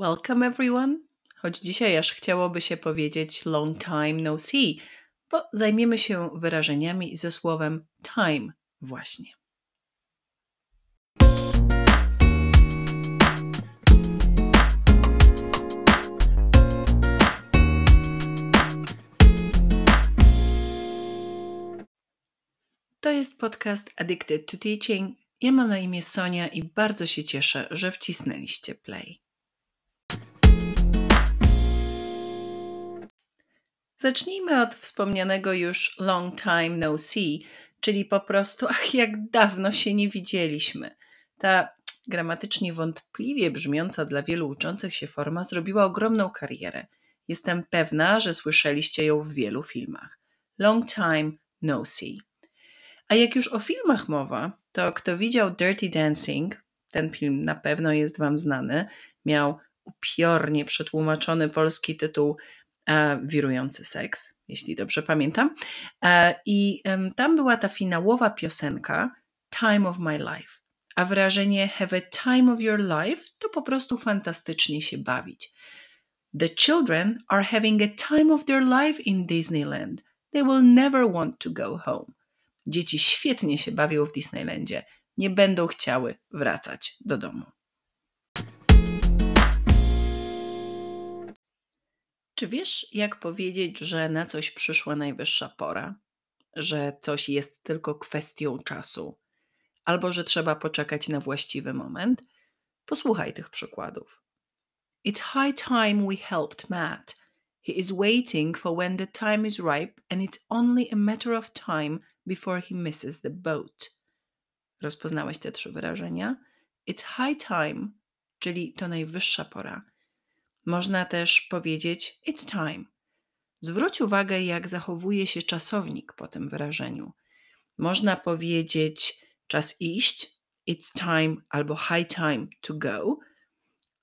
Welcome everyone. Choć dzisiaj aż chciałoby się powiedzieć long time no see, bo zajmiemy się wyrażeniami ze słowem time właśnie. To jest podcast Addicted to Teaching. Ja mam na imię Sonia i bardzo się cieszę, że wcisnęliście play. Zacznijmy od wspomnianego już long time no see, czyli po prostu ach, jak dawno się nie widzieliśmy. Ta gramatycznie wątpliwie brzmiąca dla wielu uczących się forma zrobiła ogromną karierę. Jestem pewna, że słyszeliście ją w wielu filmach. Long time no see. A jak już o filmach mowa, to kto widział Dirty Dancing, ten film na pewno jest Wam znany, miał upiornie przetłumaczony polski tytuł Wirujący seks, jeśli dobrze pamiętam. E, I e, tam była ta finałowa piosenka Time of My Life. A wyrażenie have a time of your life to po prostu fantastycznie się bawić. The children are having a time of their life in Disneyland. They will never want to go home. Dzieci świetnie się bawią w Disneylandzie. Nie będą chciały wracać do domu. Czy wiesz, jak powiedzieć, że na coś przyszła najwyższa pora? Że coś jest tylko kwestią czasu? Albo że trzeba poczekać na właściwy moment? Posłuchaj tych przykładów. It's high time we helped Matt. He is waiting for when the time is ripe, and it's only a matter of time before he misses the boat. Rozpoznałeś te trzy wyrażenia? It's high time, czyli to najwyższa pora. Można też powiedzieć it's time. Zwróć uwagę, jak zachowuje się czasownik po tym wyrażeniu. Można powiedzieć czas iść, it's time albo high time to go,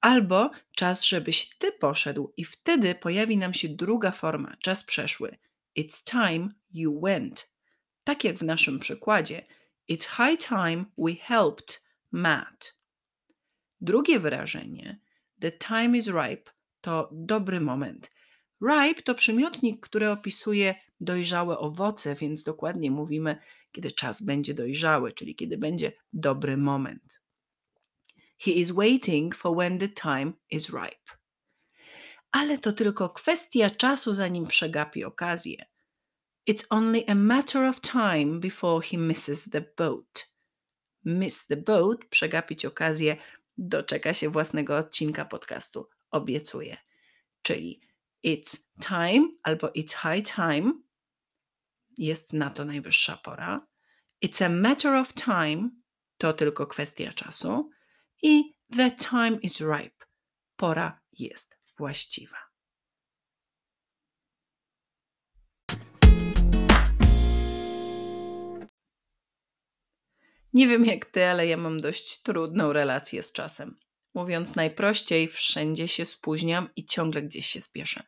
albo czas, żebyś ty poszedł i wtedy pojawi nam się druga forma, czas przeszły. It's time you went. Tak jak w naszym przykładzie. It's high time we helped Matt. Drugie wyrażenie, the time is ripe, to dobry moment. Ripe to przymiotnik, który opisuje dojrzałe owoce, więc dokładnie mówimy, kiedy czas będzie dojrzały, czyli kiedy będzie dobry moment. He is waiting for when the time is ripe. Ale to tylko kwestia czasu, zanim przegapi okazję. It's only a matter of time before he misses the boat. Miss the boat, przegapić okazję, doczeka się własnego odcinka podcastu, obiecuję. Czyli it's time albo it's high time, jest na to najwyższa pora. It's a matter of time, to tylko kwestia czasu. I the time is ripe, pora jest właściwa. Nie wiem jak ty, ale ja mam dość trudną relację z czasem. Mówiąc najprościej, wszędzie się spóźniam i ciągle gdzieś się spieszę.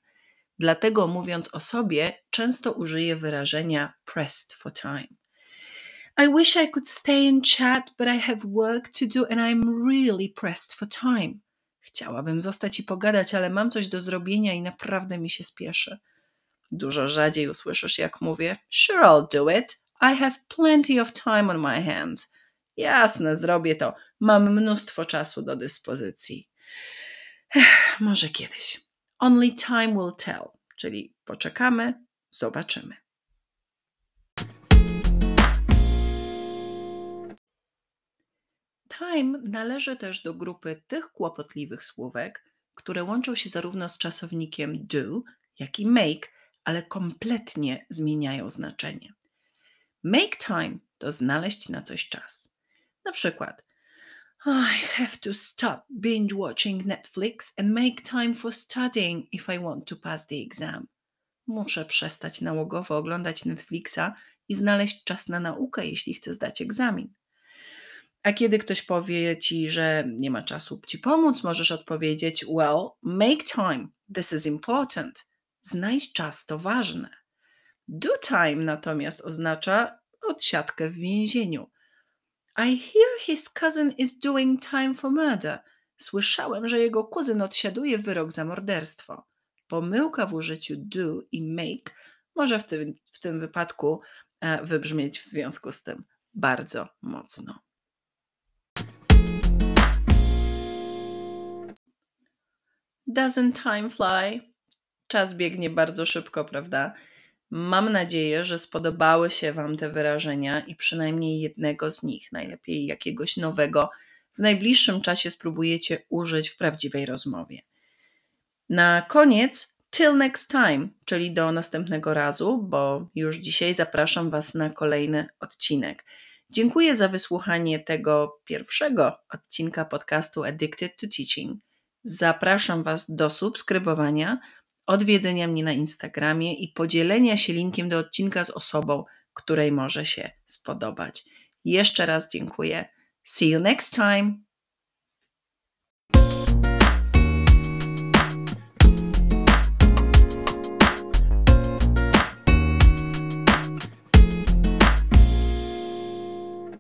Dlatego mówiąc o sobie, często użyję wyrażenia pressed for time. I wish I could stay and chat, but I have work to do and I'm really pressed for time. Chciałabym zostać i pogadać, ale mam coś do zrobienia i naprawdę mi się spieszy. Dużo rzadziej usłyszysz, jak mówię: Sure, I'll do it. I have plenty of time on my hands. Jasne, zrobię to. Mam mnóstwo czasu do dyspozycji. Ech, może kiedyś. Only time will tell, czyli poczekamy, zobaczymy. Time należy też do grupy tych kłopotliwych słówek, które łączą się zarówno z czasownikiem do, jak i make, ale kompletnie zmieniają znaczenie. Make time to znaleźć na coś czas. Na przykład, I have to stop binge watching Netflix and make time for studying if I want to pass the exam. Muszę przestać nałogowo oglądać Netflixa i znaleźć czas na naukę, jeśli chcę zdać egzamin. A kiedy ktoś powie ci, że nie ma czasu ci pomóc, możesz odpowiedzieć: Well, make time. This is important. Znajdź czas, to ważne. Do time natomiast oznacza odsiadkę w więzieniu. I hear his cousin is doing time for murder. Słyszałem, że jego kuzyn odsiaduje wyrok za morderstwo. Pomyłka w użyciu do i make może w tym, w tym wypadku e, wybrzmieć w związku z tym bardzo mocno. Doesn't time fly? Czas biegnie bardzo szybko, prawda? Mam nadzieję, że spodobały się Wam te wyrażenia i przynajmniej jednego z nich, najlepiej jakiegoś nowego, w najbliższym czasie spróbujecie użyć w prawdziwej rozmowie. Na koniec, till next time, czyli do następnego razu, bo już dzisiaj zapraszam Was na kolejny odcinek. Dziękuję za wysłuchanie tego pierwszego odcinka podcastu Addicted to Teaching. Zapraszam Was do subskrybowania, odwiedzenia mnie na Instagramie i podzielenia się linkiem do odcinka z osobą, której może się spodobać. Jeszcze raz dziękuję. See you next time.